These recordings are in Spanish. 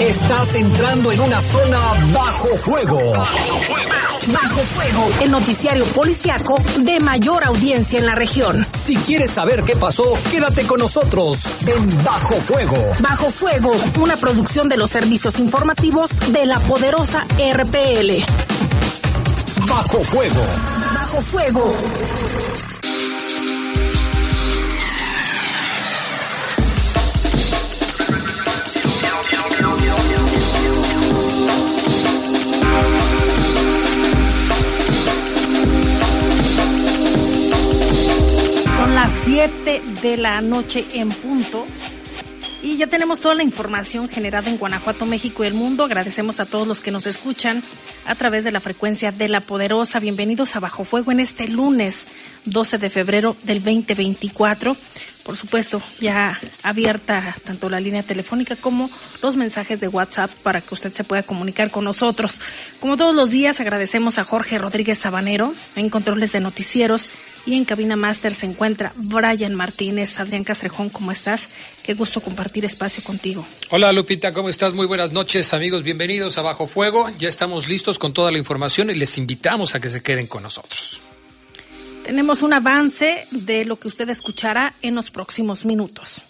Estás entrando en una zona bajo fuego. Bajo fuego, el noticiario policiaco de mayor audiencia en la región. Si quieres saber qué pasó, quédate con nosotros en Bajo Fuego. Bajo fuego, una producción de los servicios informativos de la poderosa RPL. Bajo Fuego. Bajo fuego. Las 7 de la noche en punto. Y ya tenemos toda la información generada en Guanajuato, México y el mundo. Agradecemos a todos los que nos escuchan a través de la frecuencia de la poderosa. Bienvenidos a Bajo Fuego en este lunes 12 de febrero del 2024. Por supuesto, ya abierta tanto la línea telefónica como los mensajes de WhatsApp para que usted se pueda comunicar con nosotros. Como todos los días, agradecemos a Jorge Rodríguez Sabanero en controles de noticieros y en cabina máster se encuentra Brian Martínez. Adrián Castrejón, ¿cómo estás? Qué gusto compartir espacio contigo. Hola Lupita, ¿cómo estás? Muy buenas noches amigos, bienvenidos a Bajo Fuego. Ya estamos listos con toda la información y les invitamos a que se queden con nosotros. Tenemos un avance de lo que usted escuchará en los próximos minutos.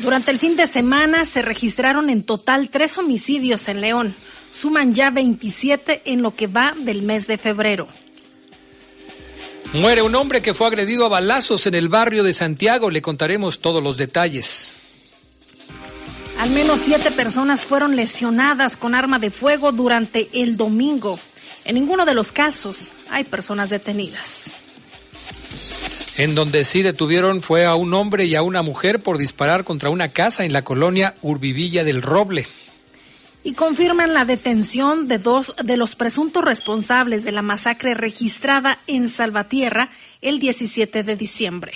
Durante el fin de semana se registraron en total tres homicidios en León. Suman ya 27 en lo que va del mes de febrero. Muere un hombre que fue agredido a balazos en el barrio de Santiago. Le contaremos todos los detalles. Al menos siete personas fueron lesionadas con arma de fuego durante el domingo. En ninguno de los casos hay personas detenidas. En donde sí detuvieron fue a un hombre y a una mujer por disparar contra una casa en la colonia Urbivilla del Roble. Y confirman la detención de dos de los presuntos responsables de la masacre registrada en Salvatierra el 17 de diciembre.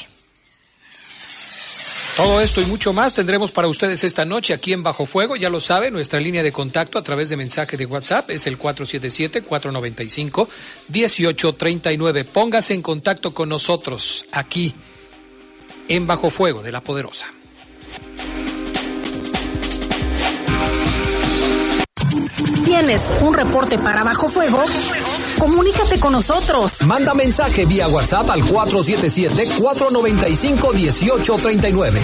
Todo esto y mucho más tendremos para ustedes esta noche aquí en Bajo Fuego. Ya lo sabe, nuestra línea de contacto a través de mensaje de WhatsApp es el 477-495-1839. Póngase en contacto con nosotros aquí en Bajo Fuego de la Poderosa. ¿Tienes un reporte para Bajo Fuego? Comunícate con nosotros. Manda mensaje vía WhatsApp al 477-495-1839.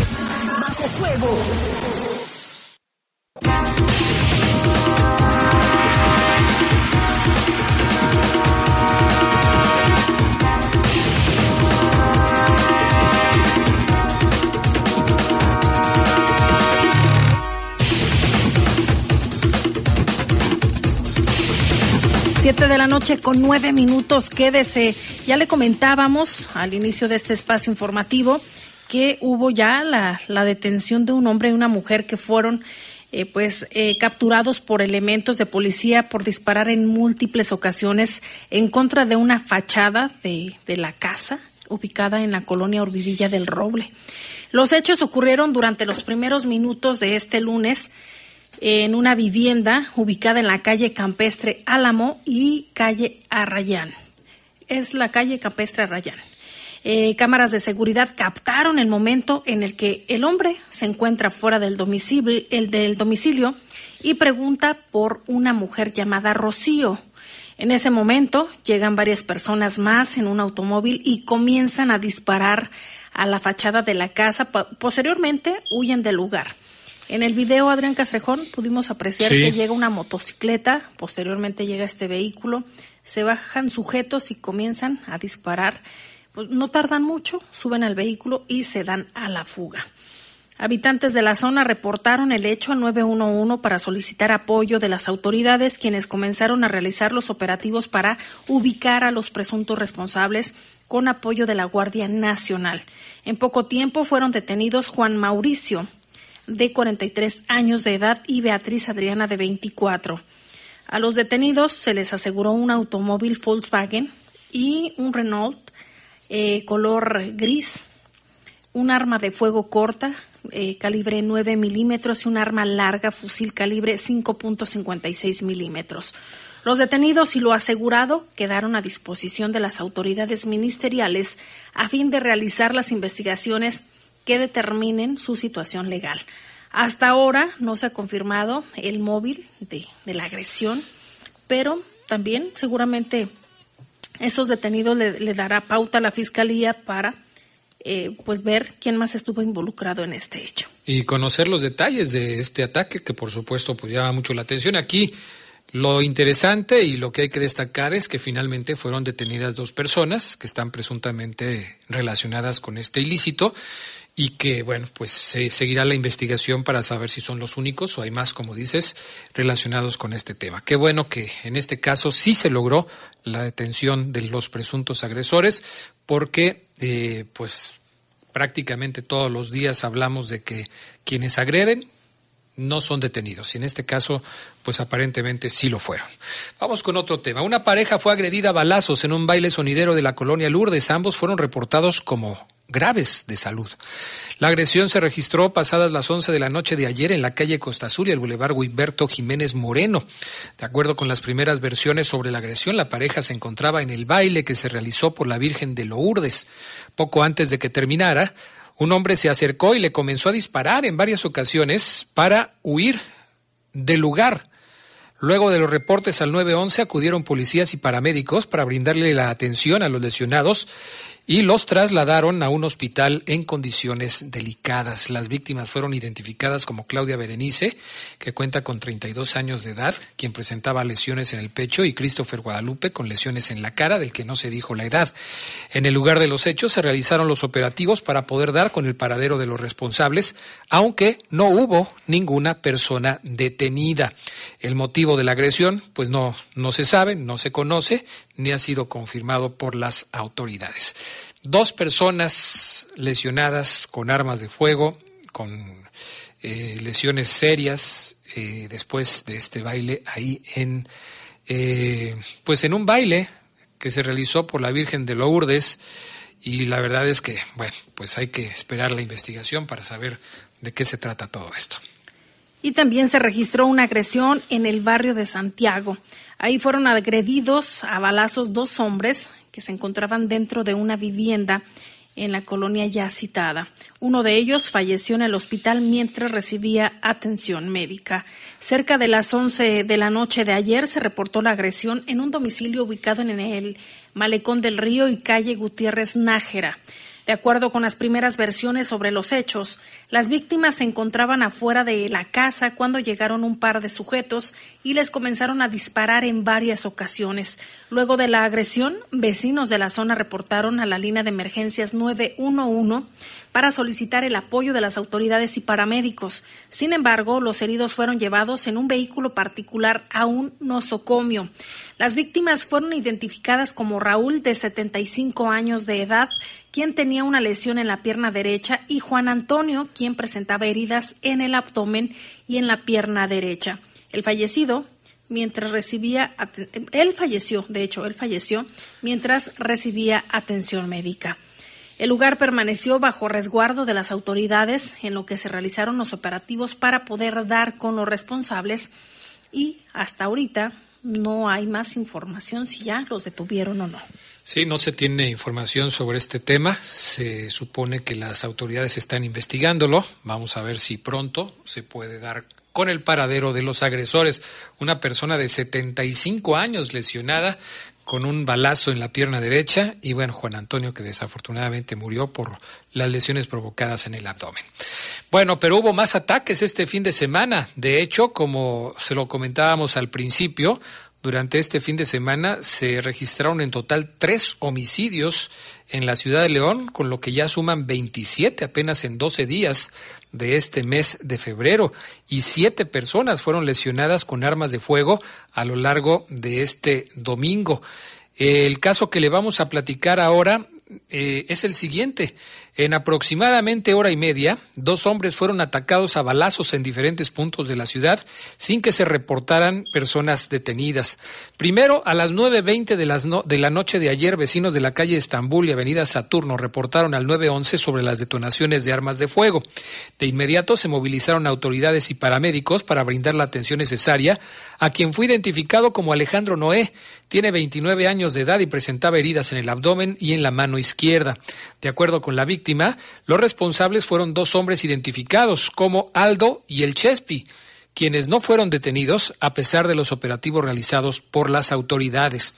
Bajo Fuego. Siete de la noche con nueve minutos, quédese. Ya le comentábamos al inicio de este espacio informativo que hubo ya la, detención de un hombre y una mujer que fueron eh, pues eh, capturados por elementos de policía por disparar en múltiples ocasiones en contra de una fachada de, de la casa ubicada en la colonia Urbivilla del Roble. Los hechos ocurrieron durante los primeros minutos de este lunes en una vivienda ubicada en la calle Campestre Álamo y calle Arrayán. Es la calle Campestre Arrayán. Eh, cámaras de seguridad captaron el momento en el que el hombre se encuentra fuera del domicilio, el del domicilio y pregunta por una mujer llamada Rocío. En ese momento llegan varias personas más en un automóvil y comienzan a disparar a la fachada de la casa. Posteriormente huyen del lugar. En el video, Adrián Castrejón, pudimos apreciar Sí. que llega una motocicleta, posteriormente llega este vehículo, se bajan sujetos y comienzan a disparar. Pues no tardan mucho, suben al vehículo y se dan a la fuga. Habitantes de la zona reportaron el hecho al 911 para solicitar apoyo de las autoridades, quienes comenzaron a realizar los operativos para ubicar a los presuntos responsables con apoyo de la Guardia Nacional. En poco tiempo fueron detenidos Juan Mauricio, de 43 años de edad, y Beatriz Adriana, de 24. A los detenidos se les aseguró un automóvil Volkswagen y un Renault eh, color gris, un arma de fuego corta, eh, calibre 9 milímetros y un arma larga, fusil calibre 5.56 milímetros. Los detenidos y lo asegurado quedaron a disposición de las autoridades ministeriales a fin de realizar las investigaciones que determinen su situación legal. Hasta ahora no se ha confirmado el móvil de, la agresión, pero también seguramente estos detenidos le, dará pauta a la fiscalía para eh, pues ver quién más estuvo involucrado en este hecho. Y conocer los detalles de este ataque que por supuesto pues llama mucho la atención. Aquí lo interesante y lo que hay que destacar es que finalmente fueron detenidas dos personas que están presuntamente relacionadas con este ilícito y que, bueno, pues se seguirá la investigación para saber si son los únicos o hay más, como dices, relacionados con este tema. Qué bueno que en este caso sí se logró la detención de los presuntos agresores porque, eh, pues, prácticamente todos los días hablamos de que quienes agreden no son detenidos. Y en este caso, pues aparentemente sí lo fueron. Vamos con otro tema. Una pareja fue agredida a balazos en un baile sonidero de la colonia Lourdes. Ambos fueron reportados como graves de salud. La agresión se registró pasadas las 11 de la noche de ayer en la calle Costa Azul y el bulevar Huiberto Jiménez Moreno. De acuerdo con las primeras versiones sobre la agresión, la pareja se encontraba en el baile que se realizó por la Virgen de Lourdes. Poco antes de que terminara, un hombre se acercó y le comenzó a disparar en varias ocasiones para huir del lugar. Luego de los reportes al 911 acudieron policías y paramédicos para brindarle la atención a los lesionados y los trasladaron a un hospital en condiciones delicadas. Las víctimas fueron identificadas como Claudia Berenice, que cuenta con 32 años de edad, quien presentaba lesiones en el pecho, y Christopher Guadalupe, con lesiones en la cara, del que no se dijo la edad. En el lugar de los hechos se realizaron los operativos para poder dar con el paradero de los responsables, aunque no hubo ninguna persona detenida. El motivo de la agresión, pues no, no se sabe, no se conoce, ni ha sido confirmado por las autoridades. Dos personas lesionadas con armas de fuego, con eh, lesiones serias eh, después de este baile ahí en eh, pues en un baile que se realizó por la Virgen de Lourdes y la verdad es que bueno pues hay que esperar la investigación para saber de qué se trata todo esto. Y también se registró una agresión en el barrio de Santiago. Ahí fueron agredidos a balazos dos hombres que se encontraban dentro de una vivienda en la colonia ya citada. Uno de ellos falleció en el hospital mientras recibía atención médica. Cerca de las 11 de la noche de ayer se reportó la agresión en un domicilio ubicado en el Malecón del Río y calle Gutiérrez Nájera. De acuerdo con las primeras versiones sobre los hechos, las víctimas se encontraban afuera de la casa cuando llegaron un par de sujetos y les comenzaron a disparar en varias ocasiones. Luego de la agresión, vecinos de la zona reportaron a la línea de emergencias 911 para solicitar el apoyo de las autoridades y paramédicos. Sin embargo, los heridos fueron llevados en un vehículo particular a un nosocomio. Las víctimas fueron identificadas como Raúl, de 75 años de edad, quien tenía una lesión en la pierna derecha, y Juan Antonio, quien presentaba heridas en el abdomen y en la pierna derecha. El fallecido, mientras recibía, él falleció, de hecho, él falleció mientras recibía atención médica. El lugar permaneció bajo resguardo de las autoridades en lo que se realizaron los operativos para poder dar con los responsables y hasta ahorita no hay más información si ya los detuvieron o no. Sí, no se tiene información sobre este tema. Se supone que las autoridades están investigándolo. Vamos a ver si pronto se puede dar con el paradero de los agresores. Una persona de 75 años lesionada con un balazo en la pierna derecha y bueno, Juan Antonio que desafortunadamente murió por las lesiones provocadas en el abdomen. Bueno, pero hubo más ataques este fin de semana. De hecho, como se lo comentábamos al principio, durante este fin de semana se registraron en total tres homicidios en la ciudad de León, con lo que ya suman 27 apenas en 12 días de este mes de febrero y siete personas fueron lesionadas con armas de fuego a lo largo de este domingo. El caso que le vamos a platicar ahora eh, es el siguiente. En aproximadamente hora y media, dos hombres fueron atacados a balazos en diferentes puntos de la ciudad sin que se reportaran personas detenidas. Primero, a las 9.20 de, la noche de ayer, vecinos de la calle Estambul y Avenida Saturno reportaron al 911 sobre las detonaciones de armas de fuego. De inmediato se movilizaron autoridades y paramédicos para brindar la atención necesaria a quien fue identificado como Alejandro Noé. Tiene 29 años de edad y presentaba heridas en el abdomen y en la mano izquierda. De acuerdo con la víctima, los responsables fueron dos hombres identificados como Aldo y el Chespi, quienes no fueron detenidos a pesar de los operativos realizados por las autoridades.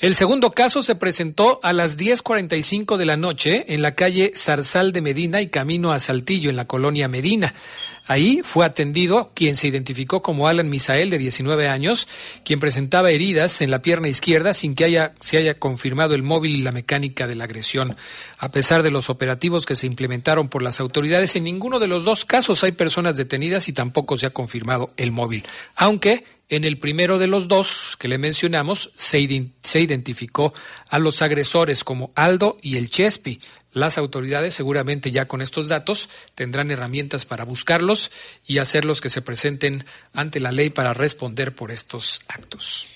El segundo caso se presentó a las 10.45 de la noche en la calle Zarzal de Medina y camino a Saltillo, en la colonia Medina. Ahí fue atendido quien se identificó como Alan Misael, de 19 años, quien presentaba heridas en la pierna izquierda sin que haya, se haya confirmado el móvil y la mecánica de la agresión. A pesar de los operativos que se implementaron por las autoridades, en ninguno de los dos casos hay personas detenidas y tampoco se ha confirmado el móvil. Aunque en el primero de los dos que le mencionamos se, se identificó a los agresores como Aldo y el Chespi. Las autoridades seguramente ya con estos datos tendrán herramientas para buscarlos y hacerlos que se presenten ante la ley para responder por estos actos.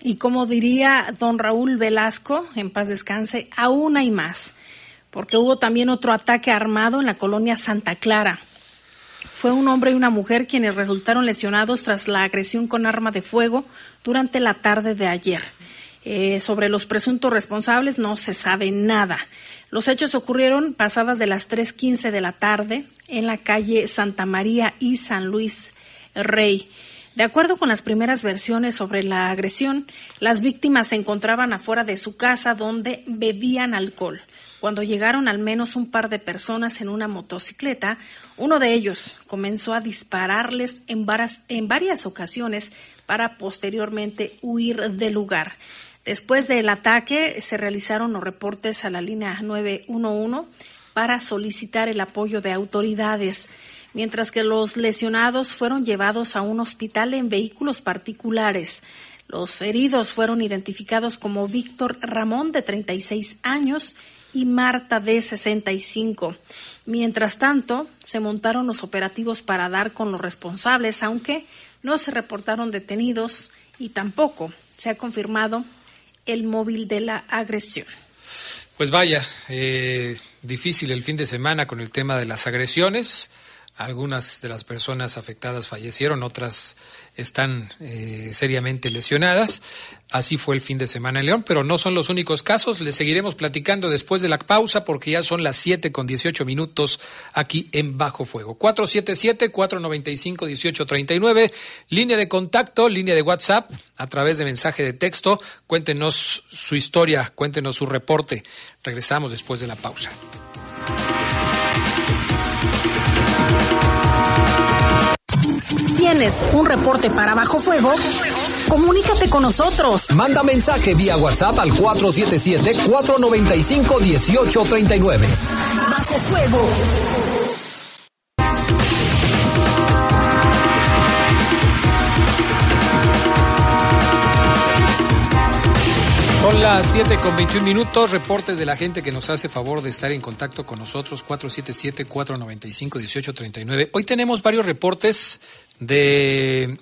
Y como diría don Raúl Velasco, en paz descanse, aún hay más, porque hubo también otro ataque armado en la colonia Santa Clara. Fue un hombre y una mujer quienes resultaron lesionados tras la agresión con arma de fuego durante la tarde de ayer. Eh, sobre los presuntos responsables no se sabe nada. Los hechos ocurrieron pasadas de las 3.15 de la tarde en la calle Santa María y San Luis Rey. De acuerdo con las primeras versiones sobre la agresión, las víctimas se encontraban afuera de su casa donde bebían alcohol. Cuando llegaron al menos un par de personas en una motocicleta, uno de ellos comenzó a dispararles en en varias ocasiones para posteriormente huir del lugar. Después del ataque se realizaron los reportes a la línea 911 para solicitar el apoyo de autoridades, mientras que los lesionados fueron llevados a un hospital en vehículos particulares. Los heridos fueron identificados como Víctor Ramón, de 36 años, y Marta, de 65. Mientras tanto, se montaron los operativos para dar con los responsables, aunque no se reportaron detenidos y tampoco se ha confirmado el móvil de la agresión. Pues vaya, eh, difícil el fin de semana con el tema de las agresiones. Algunas de las personas afectadas fallecieron, otras están eh, seriamente lesionadas. Así fue el fin de semana en León, pero no son los únicos casos. Les seguiremos platicando después de la pausa porque ya son las 7 con 18 minutos aquí en Bajo Fuego. 477-495-1839, línea de contacto, línea de WhatsApp, a través de mensaje de texto. Cuéntenos su historia, cuéntenos su reporte. Regresamos después de la pausa. ¿Tienes un reporte para Bajo Fuego? Comunícate con nosotros. Manda mensaje vía WhatsApp al 477-495-1839. Bajo Fuego. Son las 7 con 21 minutos, reportes de la gente que nos hace favor de estar en contacto con nosotros, 477-495-1839. Hoy tenemos varios reportes de,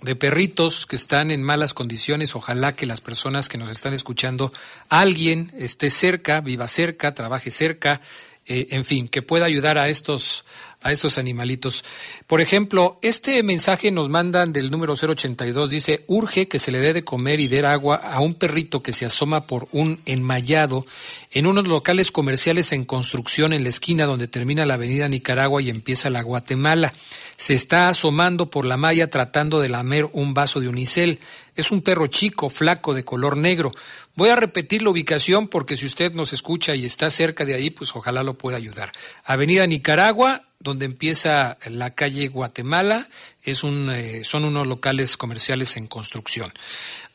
de perritos que están en malas condiciones. Ojalá que las personas que nos están escuchando, alguien esté cerca, viva cerca, trabaje cerca, eh, en fin, que pueda ayudar a estos a estos animalitos. Por ejemplo, este mensaje nos mandan del número 082, dice, urge que se le dé de comer y dé agua a un perrito que se asoma por un enmayado en unos locales comerciales en construcción en la esquina donde termina la avenida Nicaragua y empieza la Guatemala. Se está asomando por la malla tratando de lamer un vaso de unicel. Es un perro chico, flaco, de color negro. Voy a repetir la ubicación porque si usted nos escucha y está cerca de ahí, pues ojalá lo pueda ayudar. Avenida Nicaragua, donde empieza la calle Guatemala, es un, eh, son unos locales comerciales en construcción.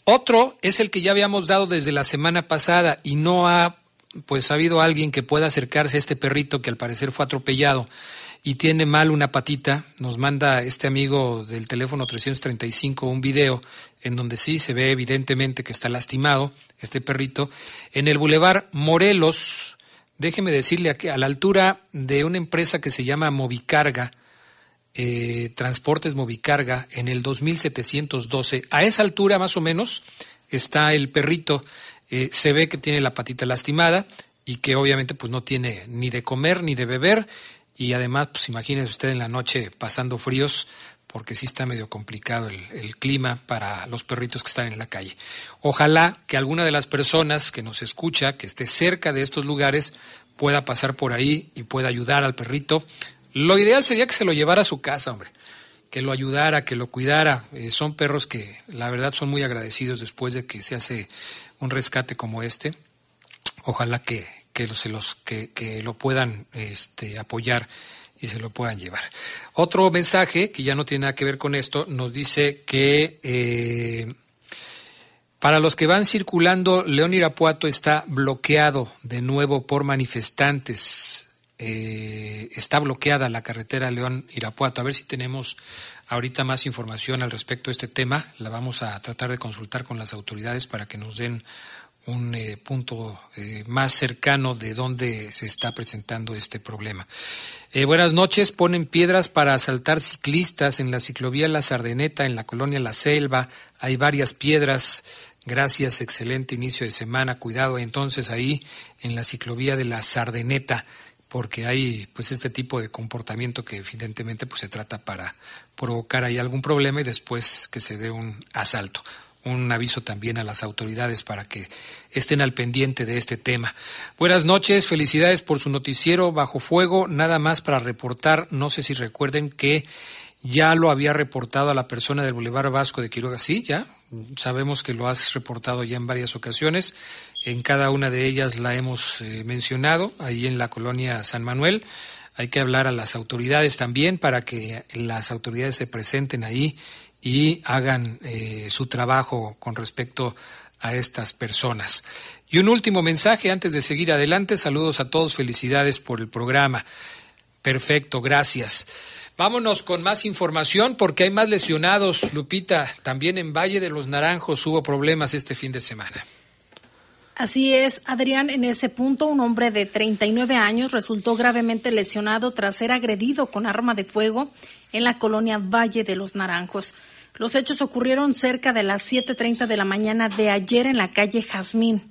Otro es el que ya habíamos dado desde la semana pasada y no ha pues ha habido alguien que pueda acercarse a este perrito que al parecer fue atropellado y tiene mal una patita. Nos manda este amigo del teléfono 335 un video en donde sí se ve evidentemente que está lastimado este perrito en el bulevar Morelos déjeme decirle que a la altura de una empresa que se llama Movicarga, eh, Transportes Movicarga, en el 2712, a esa altura más o menos está el perrito, eh, se ve que tiene la patita lastimada y que obviamente pues no tiene ni de comer ni de beber y además pues imagínese usted en la noche pasando fríos, porque sí está medio complicado el, clima para los perritos que están en la calle. Ojalá que alguna de las personas que nos escucha, que esté cerca de estos lugares, pueda pasar por ahí y pueda ayudar al perrito. Lo ideal sería que se lo llevara a su casa, hombre, que lo ayudara, que lo cuidara. Eh, son perros que la verdad son muy agradecidos después de que se hace un rescate como este. Ojalá que, que, se los, que, que lo puedan este, apoyar y se lo puedan llevar. Otro mensaje que ya no tiene nada que ver con esto nos dice que eh, para los que van circulando, León Irapuato está bloqueado de nuevo por manifestantes. Eh, está bloqueada la carretera León Irapuato. A ver si tenemos ahorita más información al respecto de este tema. La vamos a tratar de consultar con las autoridades para que nos den un eh, punto eh, más cercano de donde se está presentando este problema. Eh, buenas noches. Ponen piedras para asaltar ciclistas en la ciclovía La Sardeneta, en la colonia La Selva. Hay varias piedras. Gracias, excelente inicio de semana. Cuidado entonces ahí en la ciclovía de La Sardeneta porque hay pues este tipo de comportamiento que evidentemente pues se trata para provocar ahí algún problema y después que se dé un asalto un aviso también a las autoridades para que estén al pendiente de este tema. Buenas noches, felicidades por su noticiero Bajo Fuego. Nada más para reportar, no sé si recuerden que ya lo había reportado a la persona del Boulevard Vasco de Quiroga. Sí, ya. Sabemos que lo has reportado ya en varias ocasiones. En cada una de ellas la hemos eh, mencionado, ahí en la colonia San Manuel. Hay que hablar a las autoridades también para que las autoridades se presenten ahí y hagan eh, su trabajo con respecto a estas personas. Y un último mensaje antes de seguir adelante. Saludos a todos, felicidades por el programa. Perfecto, gracias. Vámonos con más información porque hay más lesionados. Lupita, también en Valle de los Naranjos hubo problemas este fin de semana. Así es, Adrián, en ese punto un hombre de 39 años resultó gravemente lesionado tras ser agredido con arma de fuego en la colonia Valle de los Naranjos. Los hechos ocurrieron cerca de las 7.30 de la mañana de ayer en la calle Jazmín.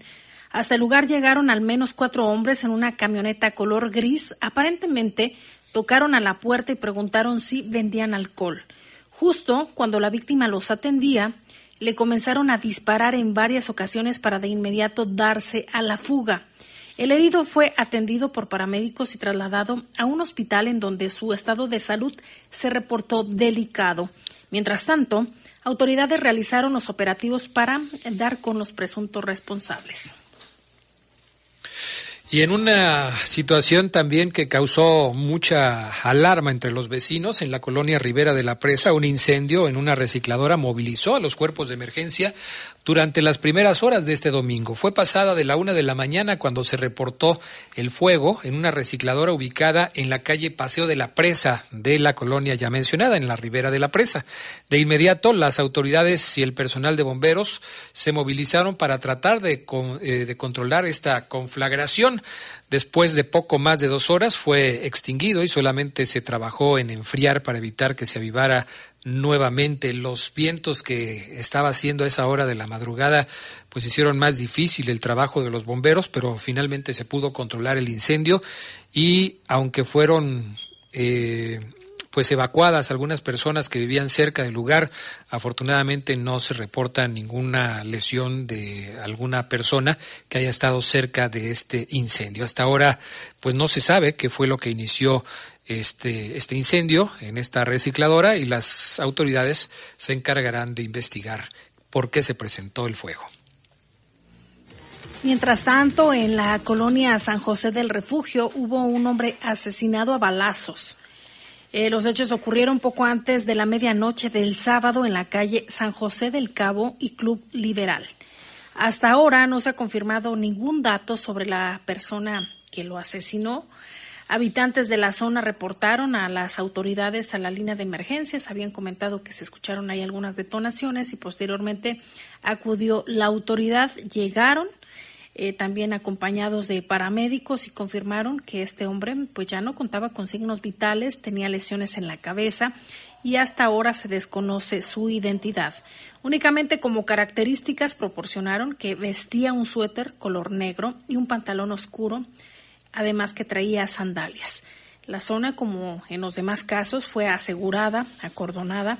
Hasta el lugar llegaron al menos cuatro hombres en una camioneta color gris. Aparentemente tocaron a la puerta y preguntaron si vendían alcohol. Justo cuando la víctima los atendía, le comenzaron a disparar en varias ocasiones para de inmediato darse a la fuga. El herido fue atendido por paramédicos y trasladado a un hospital en donde su estado de salud se reportó delicado. Mientras tanto, autoridades realizaron los operativos para dar con los presuntos responsables. Y en una situación también que causó mucha alarma entre los vecinos, en la colonia Rivera de la Presa, un incendio en una recicladora movilizó a los cuerpos de emergencia durante las primeras horas de este domingo. Fue pasada de la una de la mañana cuando se reportó el fuego en una recicladora ubicada en la calle Paseo de la Presa de la colonia ya mencionada, en la ribera de la Presa. De inmediato, las autoridades y el personal de bomberos se movilizaron para tratar de, eh, de controlar esta conflagración. Después de poco más de dos horas fue extinguido y solamente se trabajó en enfriar para evitar que se avivara nuevamente. Los vientos que estaba haciendo a esa hora de la madrugada pues hicieron más difícil el trabajo de los bomberos, pero finalmente se pudo controlar el incendio y aunque fueron eh, pues evacuadas algunas personas que vivían cerca del lugar. Afortunadamente no se reporta ninguna lesión de alguna persona que haya estado cerca de este incendio. Hasta ahora, pues no se sabe qué fue lo que inició este, este incendio en esta recicladora y las autoridades se encargarán de investigar por qué se presentó el fuego. Mientras tanto, en la colonia San José del Refugio hubo un hombre asesinado a balazos. Eh, los hechos ocurrieron poco antes de la medianoche del sábado en la calle San José del Cabo y Club Liberal. Hasta ahora no se ha confirmado ningún dato sobre la persona que lo asesinó. Habitantes de la zona reportaron a las autoridades a la línea de emergencias, habían comentado que se escucharon ahí algunas detonaciones y posteriormente acudió la autoridad, llegaron eh, también acompañados de paramédicos y confirmaron que este hombre pues ya no contaba con signos vitales, tenía lesiones en la cabeza y hasta ahora se desconoce su identidad. Únicamente como características proporcionaron que vestía un suéter color negro y un pantalón oscuro, además que traía sandalias. La zona, como en los demás casos, fue asegurada, acordonada,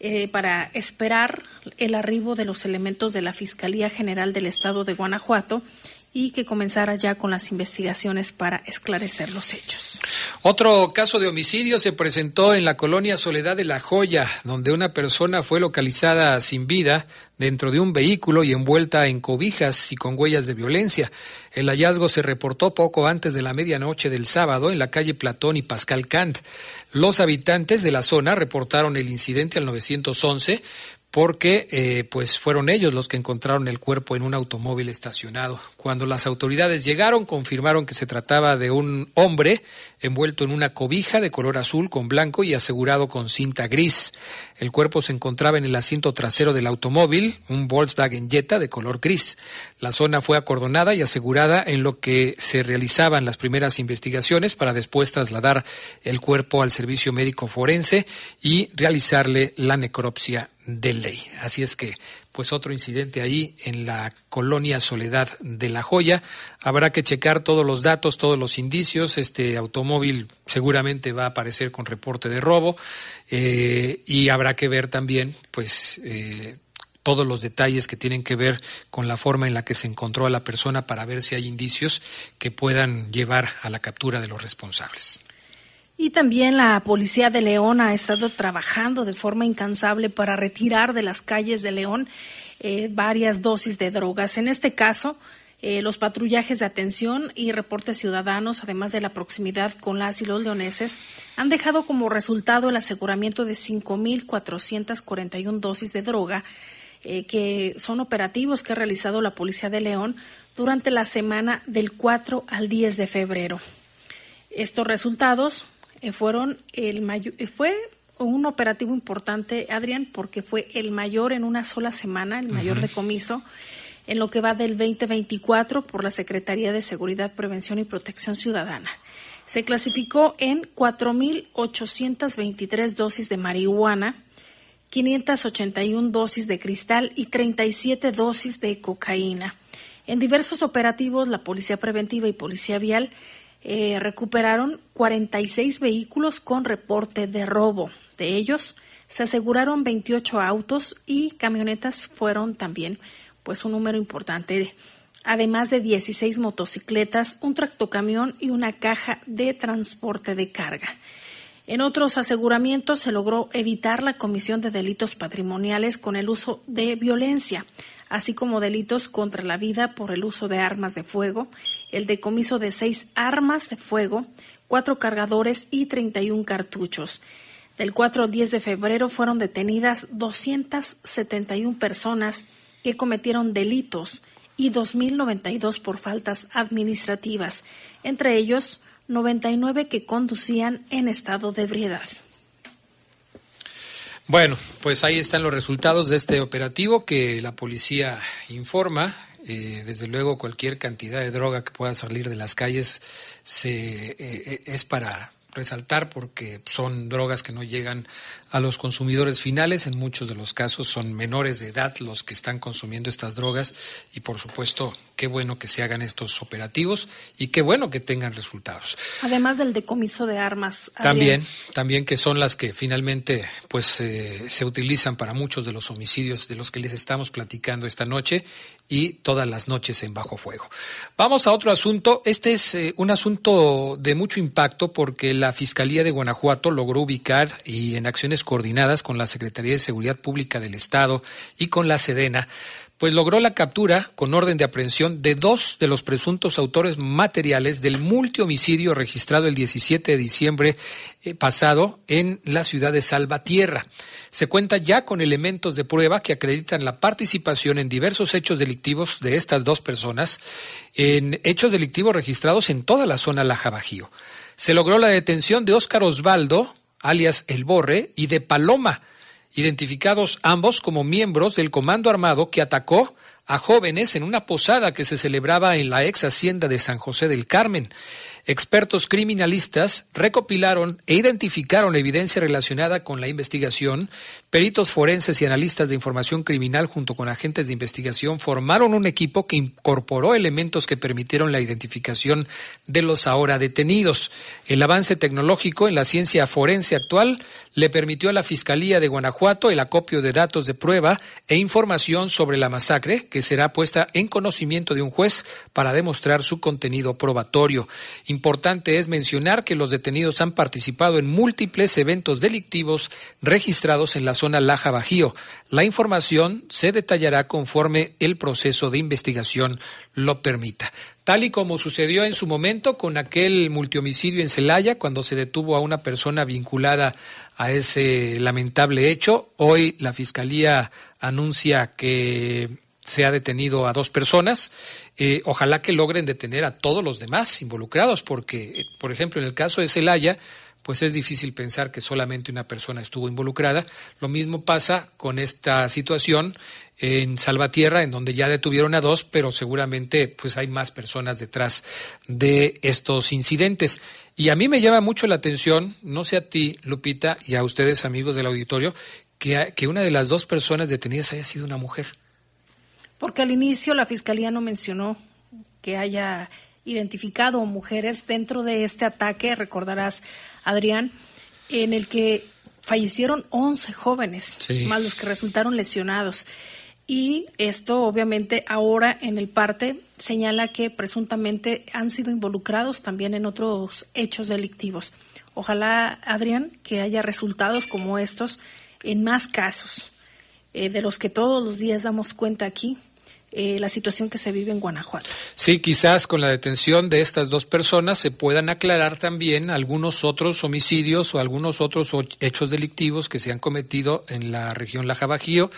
eh, para esperar el arribo de los elementos de la Fiscalía General del Estado de Guanajuato y que comenzara ya con las investigaciones para esclarecer los hechos. Otro caso de homicidio se presentó en la colonia Soledad de la Joya, donde una persona fue localizada sin vida dentro de un vehículo y envuelta en cobijas y con huellas de violencia. El hallazgo se reportó poco antes de la medianoche del sábado en la calle Platón y Pascal Kant. Los habitantes de la zona reportaron el incidente al 911, porque eh, pues fueron ellos los que encontraron el cuerpo en un automóvil estacionado. Cuando las autoridades llegaron, confirmaron que se trataba de un hombre envuelto en una cobija de color azul con blanco y asegurado con cinta gris. El cuerpo se encontraba en el asiento trasero del automóvil, un Volkswagen Jetta de color gris. La zona fue acordonada y asegurada en lo que se realizaban las primeras investigaciones para después trasladar el cuerpo al servicio médico forense y realizarle la necropsia de ley. Así es que, pues otro incidente ahí en la colonia Soledad de la Joya. Habrá que checar todos los datos, todos los indicios. Este automóvil seguramente va a aparecer con reporte de robo eh, y habrá que ver también, pues, eh, todos los detalles que tienen que ver con la forma en la que se encontró a la persona para ver si hay indicios que puedan llevar a la captura de los responsables. Y también la policía de León ha estado trabajando de forma incansable para retirar de las calles de León eh, varias dosis de drogas. En este caso, eh, los patrullajes de atención y reportes ciudadanos, además de la proximidad con las y los leoneses, han dejado como resultado el aseguramiento de 5.441 dosis de droga, eh, que son operativos que ha realizado la Policía de León durante la semana del 4 al 10 de febrero. Estos resultados fueron el mayor, eh, fue un operativo importante, Adrián, porque fue el mayor en una sola semana, el mayor decomiso en lo que va del 2024 por la Secretaría de Seguridad, Prevención y Protección Ciudadana. Se clasificó en 4.823 dosis de marihuana, 581 dosis de cristal y 37 dosis de cocaína. En diversos operativos, la Policía Preventiva y Policía Vial eh, recuperaron 46 vehículos con reporte de robo. De ellos, se aseguraron 28 autos y camionetas fueron también pues un número importante, además de 16 motocicletas, un tractocamión y una caja de transporte de carga. En otros aseguramientos se logró evitar la comisión de delitos patrimoniales con el uso de violencia, así como delitos contra la vida por el uso de armas de fuego, el decomiso de seis armas de fuego, cuatro cargadores y 31 cartuchos. Del 4 al 10 de febrero fueron detenidas 271 personas que cometieron delitos y 2.092 por faltas administrativas, entre ellos 99 que conducían en estado de ebriedad. Bueno, pues ahí están los resultados de este operativo que la policía informa. Eh, desde luego, cualquier cantidad de droga que pueda salir de las calles se, eh, eh, es para resaltar porque son drogas que no llegan a los consumidores finales. En muchos de los casos son menores de edad los que están consumiendo estas drogas y por supuesto qué bueno que se hagan estos operativos y qué bueno que tengan resultados. Además del decomiso de armas. También, también que son las que finalmente pues eh, se utilizan para muchos de los homicidios de los que les estamos platicando esta noche y todas las noches en bajo fuego. Vamos a otro asunto. Este es eh, un asunto de mucho impacto porque la Fiscalía de Guanajuato logró ubicar y en acciones coordinadas con la Secretaría de Seguridad Pública del Estado y con la Sedena, pues logró la captura con orden de aprehensión de dos de los presuntos autores materiales del multihomicidio registrado el 17 de diciembre eh, pasado en la ciudad de Salvatierra. Se cuenta ya con elementos de prueba que acreditan la participación en diversos hechos delictivos de estas dos personas, en hechos delictivos registrados en toda la zona Laja Bajío. Se logró la detención de Óscar Osvaldo, alias El Borre, y de Paloma, identificados ambos como miembros del Comando Armado que atacó a jóvenes en una posada que se celebraba en la ex hacienda de San José del Carmen. Expertos criminalistas recopilaron e identificaron evidencia relacionada con la investigación, peritos forenses y analistas de información criminal junto con agentes de investigación formaron un equipo que incorporó elementos que permitieron la identificación de los ahora detenidos. El avance tecnológico en la ciencia forense actual le permitió a la Fiscalía de Guanajuato el acopio de datos de prueba e información sobre la masacre que será puesta en conocimiento de un juez para demostrar su contenido probatorio. Importante es mencionar que los detenidos han participado en múltiples eventos delictivos registrados en la zona Laja Bajío. La información se detallará conforme el proceso de investigación lo permita. Tal y como sucedió en su momento con aquel multihomicidio en Celaya, cuando se detuvo a una persona vinculada a ese lamentable hecho, hoy la Fiscalía anuncia que se ha detenido a dos personas. Eh, ojalá que logren detener a todos los demás involucrados, porque, por ejemplo, en el caso de Celaya, pues es difícil pensar que solamente una persona estuvo involucrada. Lo mismo pasa con esta situación en Salvatierra, en donde ya detuvieron a dos, pero seguramente pues hay más personas detrás de estos incidentes. Y a mí me llama mucho la atención, no sé a ti, Lupita, y a ustedes, amigos del auditorio, que, que una de las dos personas detenidas haya sido una mujer. Porque al inicio la Fiscalía no mencionó que haya identificado mujeres dentro de este ataque, recordarás, Adrián, en el que fallecieron 11 jóvenes, más los que resultaron lesionados. Y esto obviamente ahora en el parte señala que presuntamente han sido involucrados también en otros hechos delictivos. Ojalá, Adrián, que haya resultados como estos en más casos, eh, de los que todos los días damos cuenta aquí eh, la situación que se vive en Guanajuato. Sí, quizás con la detención de estas dos personas se puedan aclarar también algunos otros homicidios o algunos otros hechos delictivos que se han cometido en la región Laja Bajío,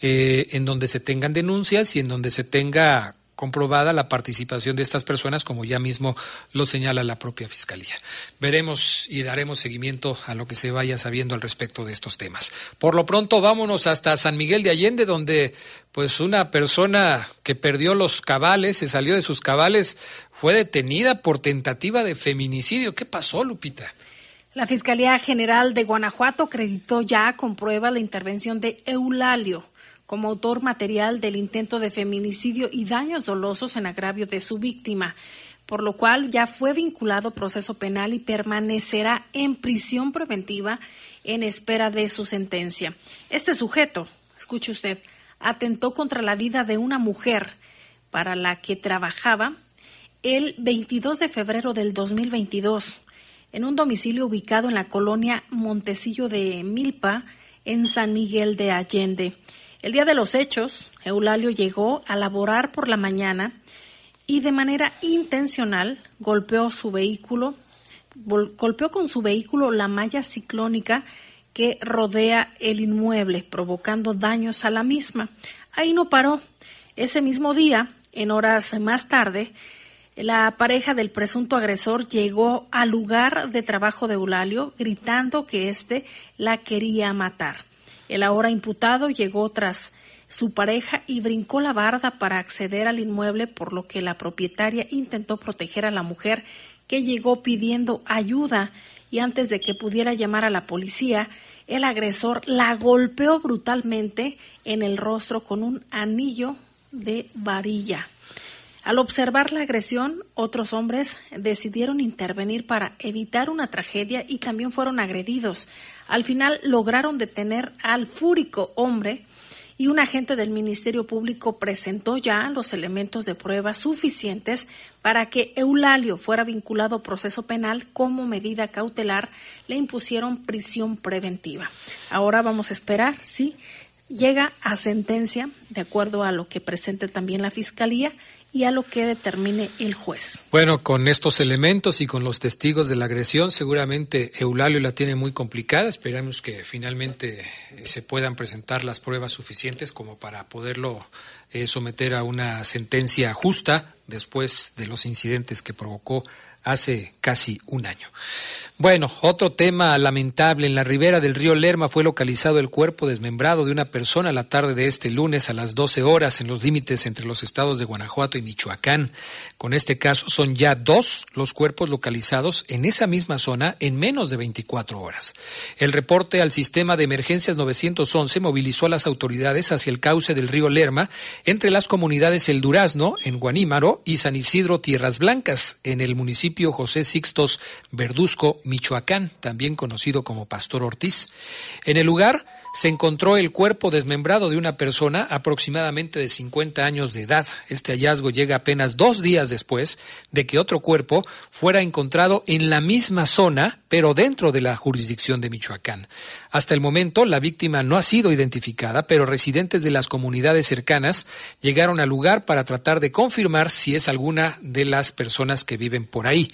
eh, en donde se tengan denuncias y en donde se tenga comprobada la participación de estas personas, como ya mismo lo señala la propia Fiscalía. Veremos y daremos seguimiento a lo que se vaya sabiendo al respecto de estos temas. Por lo pronto, vámonos hasta San Miguel de Allende, donde pues una persona que perdió los cabales, se salió de sus cabales, fue detenida por tentativa de feminicidio. ¿Qué pasó, Lupita? La Fiscalía General de Guanajuato acreditó ya con prueba la intervención de Eulalio, como autor material del intento de feminicidio y daños dolosos en agravio de su víctima, por lo cual ya fue vinculado proceso penal y permanecerá en prisión preventiva en espera de su sentencia. Este sujeto, escuche usted, atentó contra la vida de una mujer para la que trabajaba el 22 de febrero del 2022 en un domicilio ubicado en la colonia Montecillo de Milpa, en San Miguel de Allende. El día de los hechos, Eulalio llegó a laborar por la mañana y de manera intencional golpeó su vehículo, golpeó con su vehículo la malla ciclónica que rodea el inmueble, provocando daños a la misma. Ahí no paró. Ese mismo día, en horas más tarde, la pareja del presunto agresor llegó al lugar de trabajo de Eulalio gritando que éste la quería matar. El ahora imputado llegó tras su pareja y brincó la barda para acceder al inmueble, por lo que la propietaria intentó proteger a la mujer que llegó pidiendo ayuda y antes de que pudiera llamar a la policía, el agresor la golpeó brutalmente en el rostro con un anillo de varilla. Al observar la agresión, otros hombres decidieron intervenir para evitar una tragedia y también fueron agredidos. Al final lograron detener al fúrico hombre y un agente del Ministerio Público presentó ya los elementos de prueba suficientes para que Eulalio fuera vinculado a proceso penal como medida cautelar. Le impusieron prisión preventiva. Ahora vamos a esperar si llega a sentencia, de acuerdo a lo que presente también la Fiscalía, y a lo que determine el juez. Bueno, con estos elementos y con los testigos de la agresión, seguramente Eulalio la tiene muy complicada. Esperamos que finalmente eh, se puedan presentar las pruebas suficientes como para poderlo eh, someter a una sentencia justa después de los incidentes que provocó hace casi un año. Bueno, otro tema lamentable. En la ribera del río Lerma fue localizado el cuerpo desmembrado de una persona la tarde de este lunes a las 12 horas en los límites entre los estados de Guanajuato y Michoacán. Con este caso son ya dos los cuerpos localizados en esa misma zona en menos de 24 horas. El reporte al sistema de emergencias 911 movilizó a las autoridades hacia el cauce del río Lerma entre las comunidades El Durazno en Guanímaro y San Isidro Tierras Blancas en el municipio José Sixtos Verduzco Michoacán, también conocido como Pastor Ortiz. En el lugar se encontró el cuerpo desmembrado de una persona aproximadamente de 50 años de edad. Este hallazgo llega apenas dos días después de que otro cuerpo fuera encontrado en la misma zona, pero dentro de la jurisdicción de Michoacán. Hasta el momento, la víctima no ha sido identificada, pero residentes de las comunidades cercanas llegaron al lugar para tratar de confirmar si es alguna de las personas que viven por ahí.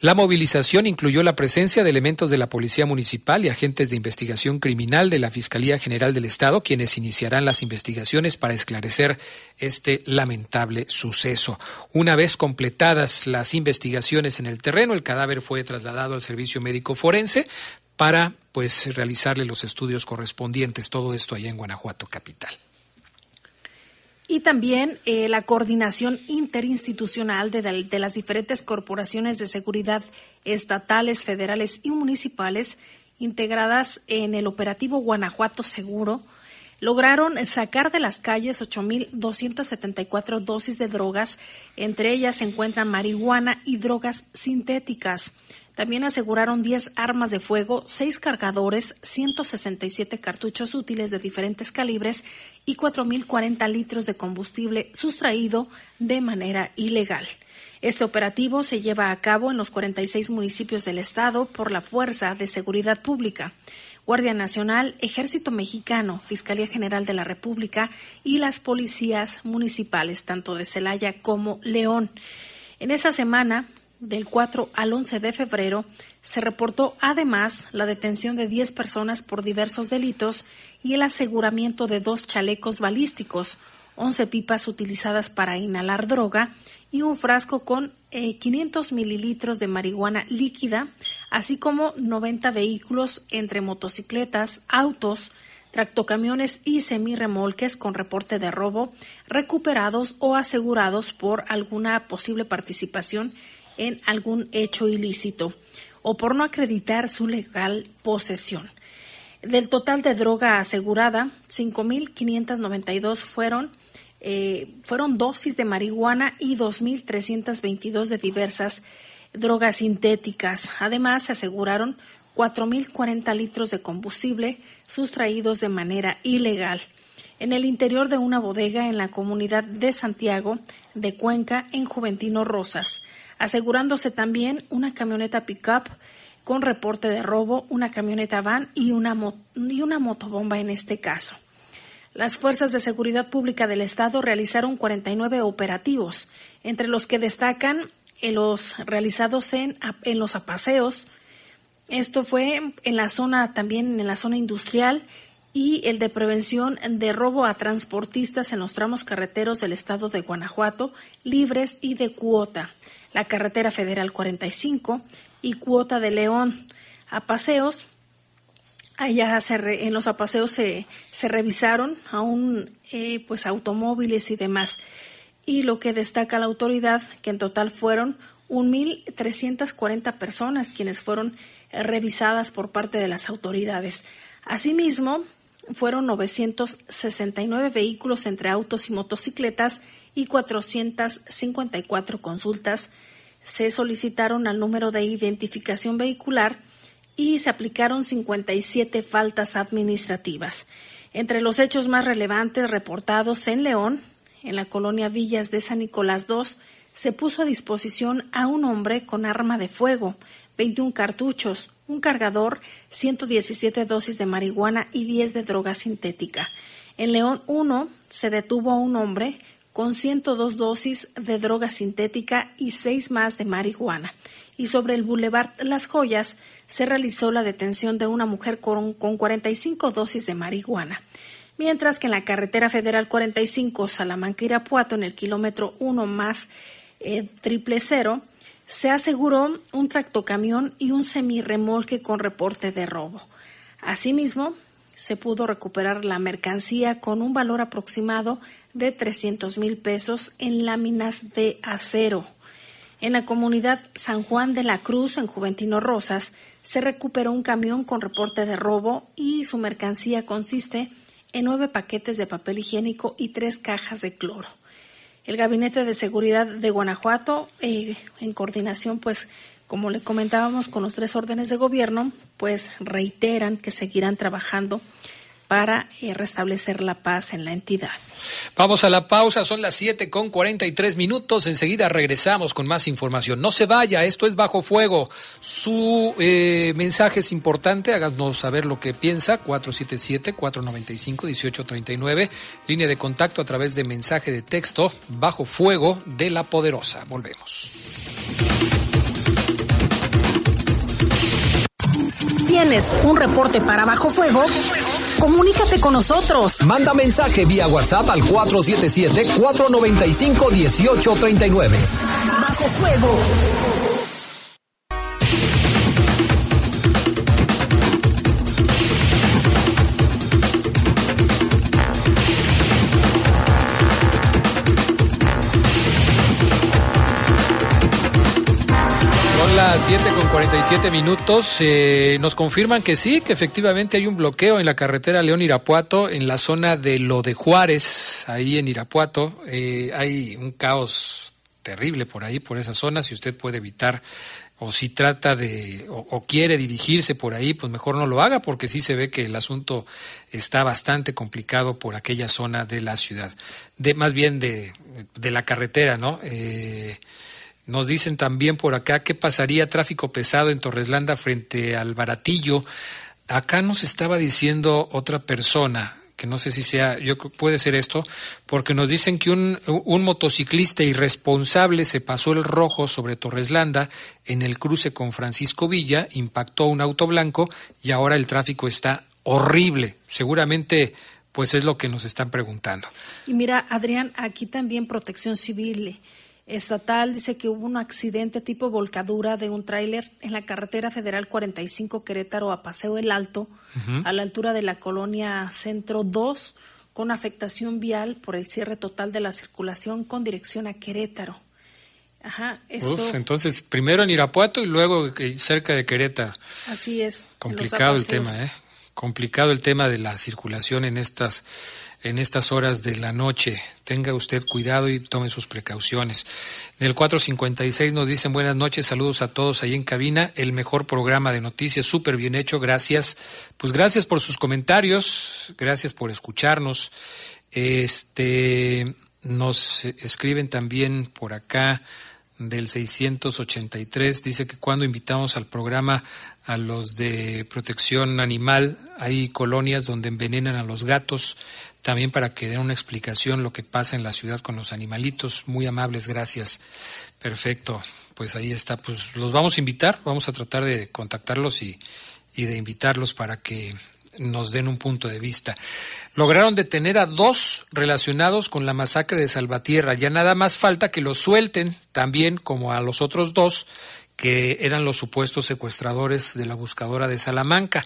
La movilización incluyó la presencia de elementos de la Policía Municipal y agentes de investigación criminal de la Fiscalía General del Estado, quienes iniciarán las investigaciones para esclarecer este lamentable suceso. Una vez completadas las investigaciones en el terreno, el cadáver fue trasladado al servicio médico forense para pues realizarle los estudios correspondientes. Todo esto allá en Guanajuato capital. Y también eh, la coordinación interinstitucional de, de, las diferentes corporaciones de seguridad estatales, federales y municipales integradas en el operativo Guanajuato Seguro lograron sacar de las calles 8.274 dosis de drogas. Entre ellas se encuentran marihuana y drogas sintéticas. También aseguraron 10 armas de fuego, 6 cargadores, 167 cartuchos útiles de diferentes calibres y 4.040 litros de combustible sustraído de manera ilegal. Este operativo se lleva a cabo en los 46 municipios del Estado por la Fuerza de Seguridad Pública. Guardia Nacional, Ejército Mexicano, Fiscalía General de la República y las policías municipales, tanto de Celaya como León. En esa semana, del 4 al 11 de febrero, se reportó además la detención de 10 personas por diversos delitos y el aseguramiento de dos chalecos balísticos, 11 pipas utilizadas para inhalar droga y un frasco con 500 eh, mililitros de marihuana líquida, así como 90 vehículos entre motocicletas, autos, tractocamiones y semirremolques con reporte de robo recuperados o asegurados por alguna posible participación en algún hecho ilícito o por no acreditar su legal posesión. Del total de droga asegurada, 5.592 fueron, eh, fueron dosis de marihuana y 2.322 de diversas drogas sintéticas. Además, se aseguraron 4.040 litros de combustible sustraídos de manera ilegal en el interior de una bodega en la comunidad de Santiago de Cuenca, en Juventino Rosas asegurándose también una camioneta pickup con reporte de robo, una camioneta van y una, y una motobomba en este caso. Las fuerzas de seguridad pública del Estado realizaron 49 operativos, entre los que destacan los realizados en, los apaseos. Esto fue en la zona también en la zona industrial y el de prevención de robo a transportistas en los tramos carreteros del estado de Guanajuato, libres y de cuota la carretera federal 45 y cuota de León a paseos. Allá en los apaseos se, se revisaron aún eh, pues automóviles y demás. Y lo que destaca la autoridad, que en total fueron 1.340 personas quienes fueron revisadas por parte de las autoridades. Asimismo, fueron 969 vehículos entre autos y motocicletas y 454 consultas se solicitaron al número de identificación vehicular y se aplicaron 57 faltas administrativas. Entre los hechos más relevantes reportados en León, en la colonia Villas de San Nicolás II, se puso a disposición a un hombre con arma de fuego, 21 cartuchos, un cargador, 117 dosis de marihuana y 10 de droga sintética. En León 1 se detuvo a un hombre con 102 dosis de droga sintética y 6 más de marihuana. Y sobre el Boulevard Las Joyas se realizó la detención de una mujer con, con 45 dosis de marihuana. Mientras que en la carretera federal 45 Salamanca-Irapuato, en el kilómetro 1 más eh, triple cero, se aseguró un tractocamión y un semirremolque con reporte de robo. Asimismo, se pudo recuperar la mercancía con un valor aproximado de 300 mil pesos en láminas de acero. En la comunidad San Juan de la Cruz, en Juventino Rosas, se recuperó un camión con reporte de robo y su mercancía consiste en nueve paquetes de papel higiénico y tres cajas de cloro. El Gabinete de Seguridad de Guanajuato, eh, en coordinación, pues, como le comentábamos con los tres órdenes de gobierno, pues reiteran que seguirán trabajando para eh, restablecer la paz en la entidad. Vamos a la pausa, son las 7 con 43 minutos. Enseguida regresamos con más información. No se vaya, esto es Bajo Fuego. Su eh, mensaje es importante, háganos saber lo que piensa. 477-495-1839. Línea de contacto a través de mensaje de texto Bajo Fuego de la Poderosa. Volvemos. ¿Tienes un reporte para Bajo Fuego? Comunícate con nosotros. Manda mensaje vía WhatsApp al 477-495-1839. Bajo fuego. Las 7 con 47 minutos. Eh, nos confirman que sí, que efectivamente hay un bloqueo en la carretera León-Irapuato, en la zona de lo de Juárez, ahí en Irapuato. Eh, hay un caos terrible por ahí, por esa zona. Si usted puede evitar o si trata de o, quiere dirigirse por ahí, pues mejor no lo haga porque sí se ve que el asunto está bastante complicado por aquella zona de la ciudad, de más bien de, de la carretera, ¿no? Eh, nos dicen también por acá qué pasaría tráfico pesado en Torreslanda frente al Baratillo. Acá nos estaba diciendo otra persona, que no sé si sea, yo puede ser esto, porque nos dicen que un, un motociclista irresponsable se pasó el rojo sobre Torreslanda en el cruce con Francisco Villa, impactó un auto blanco y ahora el tráfico está horrible. Seguramente pues es lo que nos están preguntando. Y mira, Adrián, aquí también Protección Civil estatal dice que hubo un accidente tipo volcadura de un tráiler en la carretera federal 45 Querétaro a Paseo el Alto, a la altura de la colonia Centro 2, con afectación vial por el cierre total de la circulación con dirección a Querétaro. Ajá, entonces, primero en Irapuato y luego cerca de Querétaro. Así es. Complicado el tema, ¿eh? Complicado el tema de la circulación en estas en estas horas de la noche. Tenga usted cuidado y tome sus precauciones. En el 456 nos dicen buenas noches, saludos a todos ahí en cabina, el mejor programa de noticias, súper bien hecho, gracias. Pues gracias por sus comentarios, gracias por escucharnos. Este nos escriben también por acá del 683 dice que cuando invitamos al programa a los de protección animal hay colonias donde envenenan a los gatos también para que den una explicación lo que pasa en la ciudad con los animalitos. Muy amables, gracias. Perfecto. Pues ahí está. Pues los vamos a invitar, vamos a tratar de contactarlos y, y de invitarlos para que nos den un punto de vista. Lograron detener a dos relacionados con la masacre de Salvatierra. Ya nada más falta que los suelten también como a los otros dos que eran los supuestos secuestradores de la buscadora de Salamanca.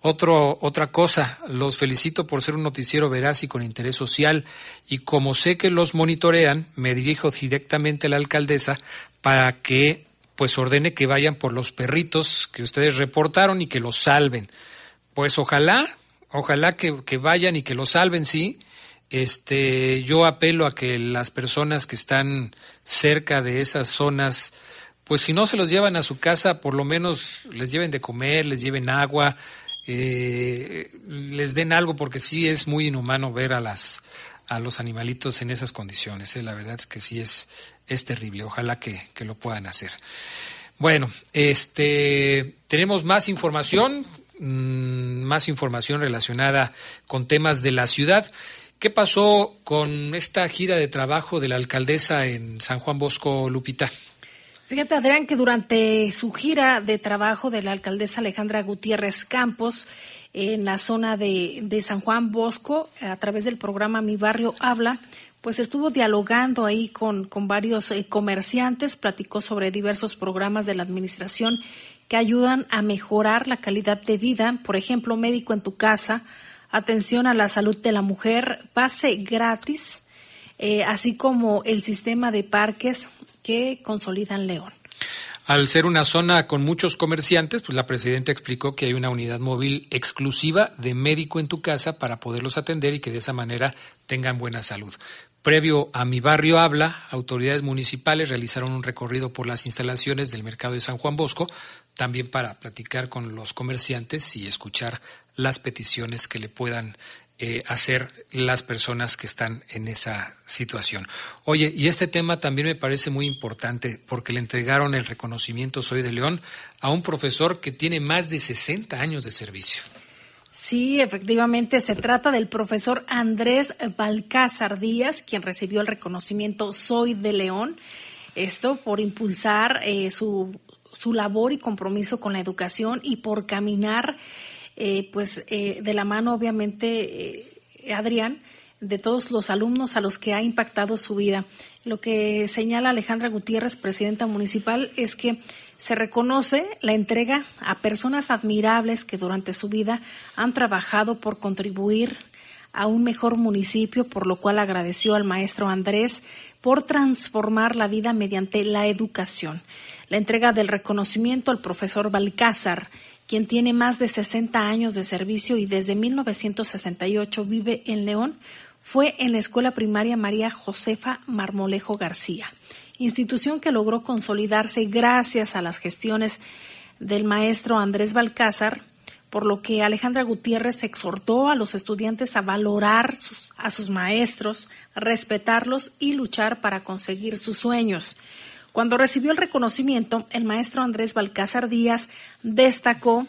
Otro, otra cosa, los felicito por ser un noticiero veraz y con interés social y como sé que los monitorean, me dirijo directamente a la alcaldesa para que pues ordene que vayan por los perritos que ustedes reportaron y que los salven. Pues ojalá, ojalá que, que vayan y que los salven, sí. Este, yo apelo a que las personas que están cerca de esas zonas, pues si no se los llevan a su casa, por lo menos les lleven de comer, les lleven agua, eh, les den algo porque sí es muy inhumano ver a las a los animalitos en esas condiciones. ¿eh? La verdad es que sí es, es terrible. Ojalá que, que, lo puedan hacer. Bueno, este tenemos más información, mmm, más información relacionada con temas de la ciudad. ¿Qué pasó con esta gira de trabajo de la alcaldesa en San Juan Bosco, Lupita? Fíjate, Adrián, que durante su gira de trabajo de la alcaldesa Alejandra Gutiérrez Campos en la zona de, de San Juan Bosco, a través del programa Mi Barrio Habla, pues estuvo dialogando ahí con, con varios eh, comerciantes, platicó sobre diversos programas de la administración que ayudan a mejorar la calidad de vida, por ejemplo, médico en tu casa, atención a la salud de la mujer, pase gratis, eh, así como el sistema de parques que consolidan León. Al ser una zona con muchos comerciantes, pues la presidenta explicó que hay una unidad móvil exclusiva de médico en tu casa para poderlos atender y que de esa manera tengan buena salud. Previo a Mi Barrio Habla, autoridades municipales realizaron un recorrido por las instalaciones del mercado de San Juan Bosco, también para platicar con los comerciantes y escuchar las peticiones que le puedan eh, hacer las personas que están en esa situación. Oye, y este tema también me parece muy importante porque le entregaron el reconocimiento Soy de León a un profesor que tiene más de 60 años de servicio. Sí, efectivamente, se trata del profesor Andrés Balcázar Díaz, quien recibió el reconocimiento Soy de León. Esto por impulsar eh, su, su labor y compromiso con la educación y por caminar eh, pues eh, de la mano obviamente eh, Adrián de todos los alumnos a los que ha impactado su vida. Lo que señala Alejandra Gutiérrez, presidenta municipal, es que se reconoce la entrega a personas admirables que durante su vida han trabajado por contribuir a un mejor municipio, por lo cual agradeció al maestro Andrés por transformar la vida mediante la educación. La entrega del reconocimiento al profesor Balcázar quien tiene más de 60 años de servicio y desde 1968 vive en León, fue en la Escuela Primaria María Josefa Marmolejo García, institución que logró consolidarse gracias a las gestiones del maestro Andrés Balcázar, por lo que Alejandra Gutiérrez exhortó a los estudiantes a valorar a sus maestros, respetarlos y luchar para conseguir sus sueños. Cuando recibió el reconocimiento, el maestro Andrés Balcázar Díaz destacó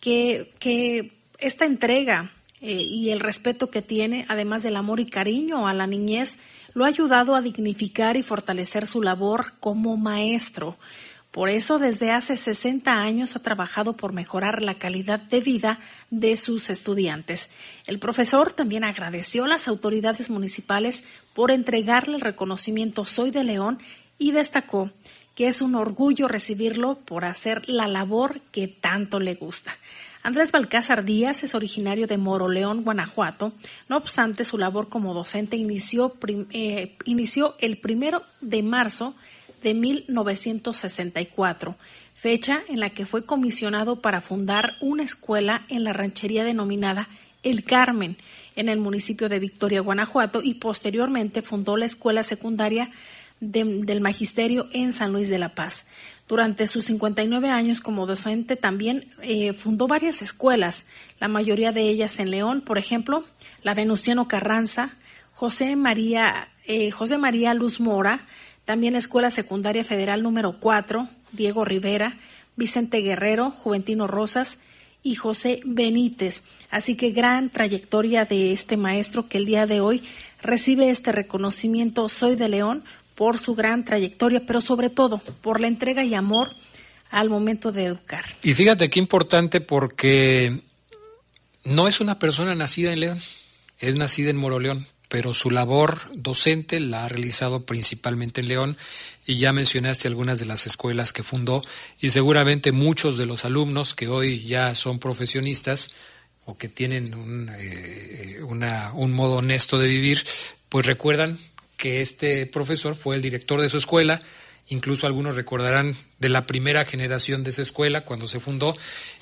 que, que esta entrega eh, y el respeto que tiene, además del amor y cariño a la niñez, lo ha ayudado a dignificar y fortalecer su labor como maestro. Por eso, desde hace 60 años ha trabajado por mejorar la calidad de vida de sus estudiantes. El profesor también agradeció a las autoridades municipales por entregarle el reconocimiento Soy de León y destacó que es un orgullo recibirlo por hacer la labor que tanto le gusta. Andrés Balcázar Díaz es originario de Moroleón, Guanajuato. No obstante, su labor como docente inició, eh, inició el primero de marzo de 1964, fecha en la que fue comisionado para fundar una escuela en la ranchería denominada El Carmen, en el municipio de Victoria, Guanajuato, y posteriormente fundó la escuela secundaria del Magisterio en San Luis de la Paz. Durante sus 59 años como docente también eh, fundó varias escuelas, la mayoría de ellas en León, por ejemplo, la Venustiano Carranza, José María, eh, José María Luz Mora, también la Escuela Secundaria Federal número 4, Diego Rivera, Vicente Guerrero, Juventino Rosas y José Benítez. Así que gran trayectoria de este maestro que el día de hoy recibe este reconocimiento Soy de León por su gran trayectoria, pero sobre todo por la entrega y amor al momento de educar. Y fíjate qué importante porque no es una persona nacida en León, es nacida en Moroleón, pero su labor docente la ha realizado principalmente en León y ya mencionaste algunas de las escuelas que fundó y seguramente muchos de los alumnos que hoy ya son profesionistas o que tienen un, eh, un modo honesto de vivir, pues recuerdan que este profesor fue el director de su escuela, incluso algunos recordarán de la primera generación de esa escuela cuando se fundó,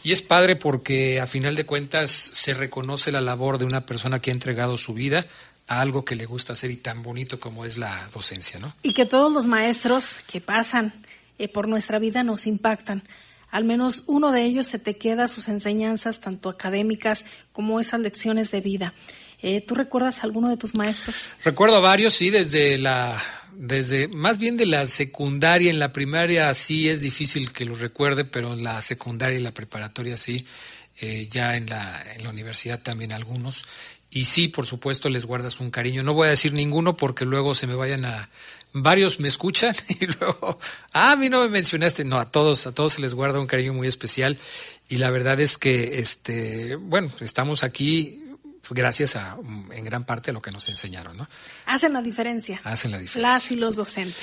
y es padre porque a final de cuentas se reconoce la labor de una persona que ha entregado su vida a algo que le gusta hacer y tan bonito como es la docencia, ¿no? Y que todos los maestros que pasan eh, por nuestra vida nos impactan. Al menos uno de ellos se te queda sus enseñanzas, tanto académicas como esas lecciones de vida. Eh, ¿Tú recuerdas alguno de tus maestros? Recuerdo varios, sí, desde la, desde más bien de la secundaria, en la primaria sí es difícil que los recuerde, pero en la secundaria y la preparatoria sí, eh, ya en la, en la universidad también algunos. Y sí, por supuesto, les guardas un cariño. No voy a decir ninguno porque luego se me vayan a, varios me escuchan y luego, ah, a mí no me mencionaste, no, a todos, a todos se les guarda un cariño muy especial y la verdad es que, este, bueno, estamos aquí gracias a, mm, en gran parte a lo que nos enseñaron, ¿no? Hacen la diferencia. Hacen la diferencia. Las y los docentes.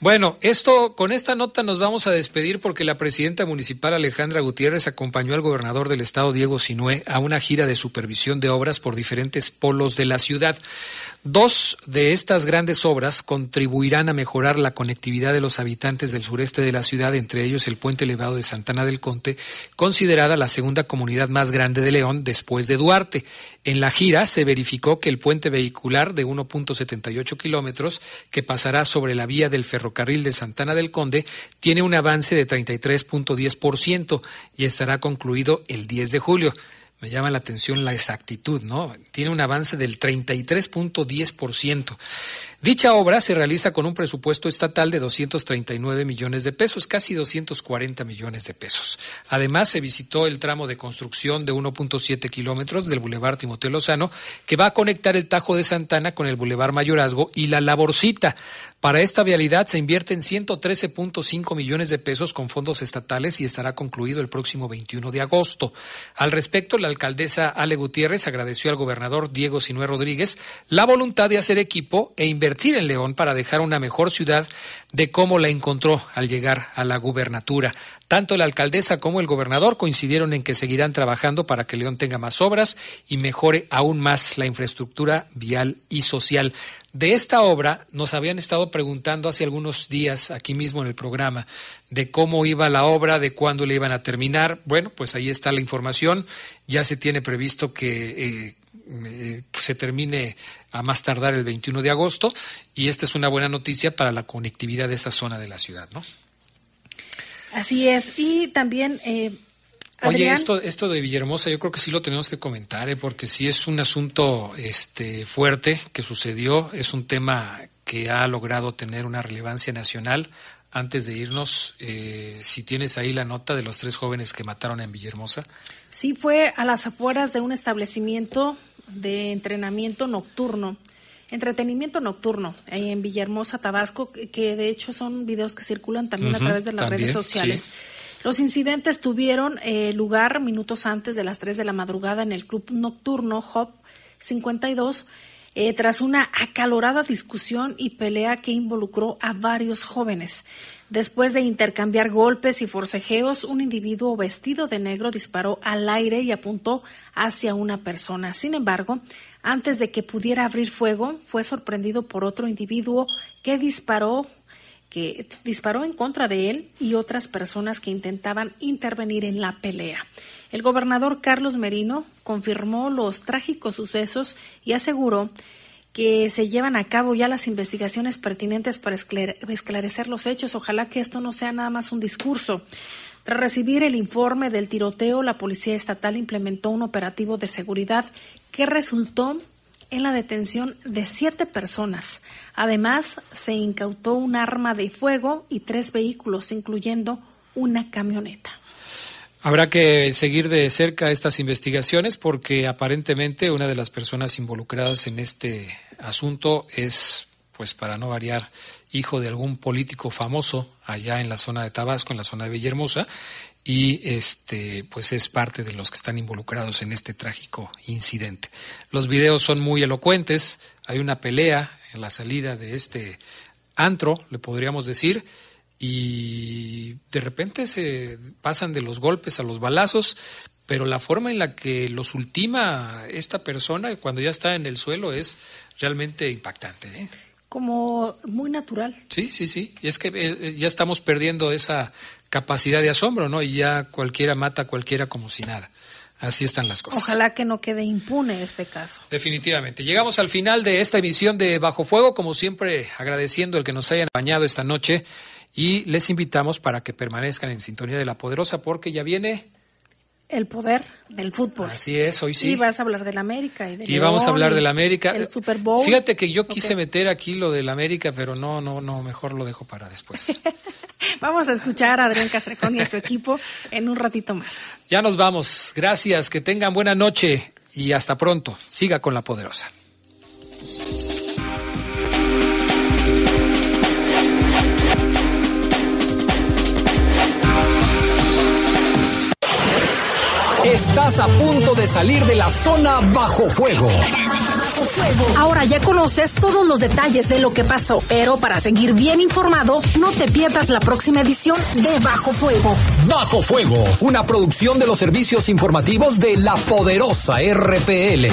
Bueno, esto, con esta nota nos vamos a despedir porque la presidenta municipal Alejandra Gutiérrez acompañó al gobernador del estado Diego Sinué a una gira de supervisión de obras por diferentes polos de la ciudad. Dos de estas grandes obras contribuirán a mejorar la conectividad de los habitantes del sureste de la ciudad, entre ellos el puente elevado de Santana del Conte, considerada la segunda comunidad más grande de León después de Duarte. En la gira se verificó que el puente vehicular de 1.78 kilómetros, que pasará sobre la vía del ferrocarril de Santana del Conde, tiene un avance de 33.10% y estará concluido el 10 de julio me llama la atención la exactitud, ¿no? Tiene un avance del 33.10%. Dicha obra se realiza con un presupuesto estatal de 239 millones de pesos, casi 240 millones de pesos. Además, se visitó el tramo de construcción de 1.7 kilómetros del Boulevard Timoteo Lozano, que va a conectar el Tajo de Santana con el Boulevard Mayorazgo y la Laborcita. Para esta vialidad se invierten 113.5 millones de pesos con fondos estatales y estará concluido el próximo 21 de agosto. Al respecto, la alcaldesa Ale Gutiérrez agradeció al gobernador Diego Sinué Rodríguez la voluntad de hacer equipo e invertir en León para dejar una mejor ciudad de cómo la encontró al llegar a la gubernatura. Tanto la alcaldesa como el gobernador coincidieron en que seguirán trabajando para que León tenga más obras y mejore aún más la infraestructura vial y social. De esta obra nos habían estado preguntando hace algunos días aquí mismo en el programa de cómo iba la obra, de cuándo le iban a terminar. Bueno, pues ahí está la información. Ya se tiene previsto que eh, eh, se termine a más tardar el 21 de agosto y esta es una buena noticia para la conectividad de esa zona de la ciudad, ¿no? Así es. Y también... Eh, Oye, esto, esto de Villahermosa yo creo que sí lo tenemos que comentar, ¿eh? porque sí es un asunto este, fuerte que sucedió, es un tema que ha logrado tener una relevancia nacional. Antes de irnos, eh, si tienes ahí la nota de los tres jóvenes que mataron en Villahermosa. Sí, fue a las afueras de un establecimiento de entrenamiento nocturno entretenimiento nocturno en Villahermosa, Tabasco, que de hecho son videos que circulan también a través de las redes sociales. Los incidentes tuvieron eh, lugar minutos antes de las 3 de la madrugada en el club nocturno Hop 52, eh, tras una acalorada discusión y pelea que involucró a varios jóvenes. Después de intercambiar golpes y forcejeos, un individuo vestido de negro disparó al aire y apuntó hacia una persona. Sin embargo, antes de que pudiera abrir fuego, fue sorprendido por otro individuo que disparó que disparó en contra de él y otras personas que intentaban intervenir en la pelea. El gobernador Carlos Merino confirmó los trágicos sucesos y aseguró que se llevan a cabo ya las investigaciones pertinentes para esclarecer los hechos. Ojalá que esto no sea nada más un discurso. Tras recibir el informe del tiroteo, la Policía Estatal implementó un operativo de seguridad que resultó en la detención de siete personas. Además, se incautó un arma de fuego y tres vehículos, incluyendo una camioneta. Habrá que seguir de cerca estas investigaciones porque aparentemente una de las personas involucradas en este asunto es, pues para no variar, hijo de algún político famoso allá en la zona de Tabasco, en la zona de Villahermosa, y este pues es parte de los que están involucrados en este trágico incidente. Los videos son muy elocuentes, hay una pelea en la salida de este antro, le podríamos decir, y de repente se pasan de los golpes a los balazos, pero la forma en la que los ultima esta persona cuando ya está en el suelo es realmente impactante. ¿eh? Como muy natural. Sí, sí, sí. Y es que eh, ya estamos perdiendo esa capacidad de asombro, ¿no? Y ya cualquiera mata a cualquiera como si nada. Así están las cosas. Ojalá que no quede impune este caso. Definitivamente. Llegamos al final de esta emisión de Bajo Fuego, como siempre agradeciendo el que nos hayan bañado esta noche y les invitamos para que permanezcan en sintonía de la poderosa porque ya viene el poder del fútbol. Así es, hoy sí. Y vas a hablar del América. Y, de y vamos a hablar del América. El Super Bowl. Fíjate que yo quise meter aquí lo del América, pero no, no, no, mejor lo dejo para después. vamos a escuchar a Adrián Castrecón y a su equipo en un ratito más. Ya nos vamos. Gracias, que tengan buena noche y hasta pronto. Siga con la poderosa. Estás a punto de salir de la zona bajo fuego. Ahora ya conoces todos los detalles de lo que pasó, pero para seguir bien informado, no te pierdas la próxima edición de Bajo Fuego. Bajo Fuego, una producción de los servicios informativos de la poderosa RPL.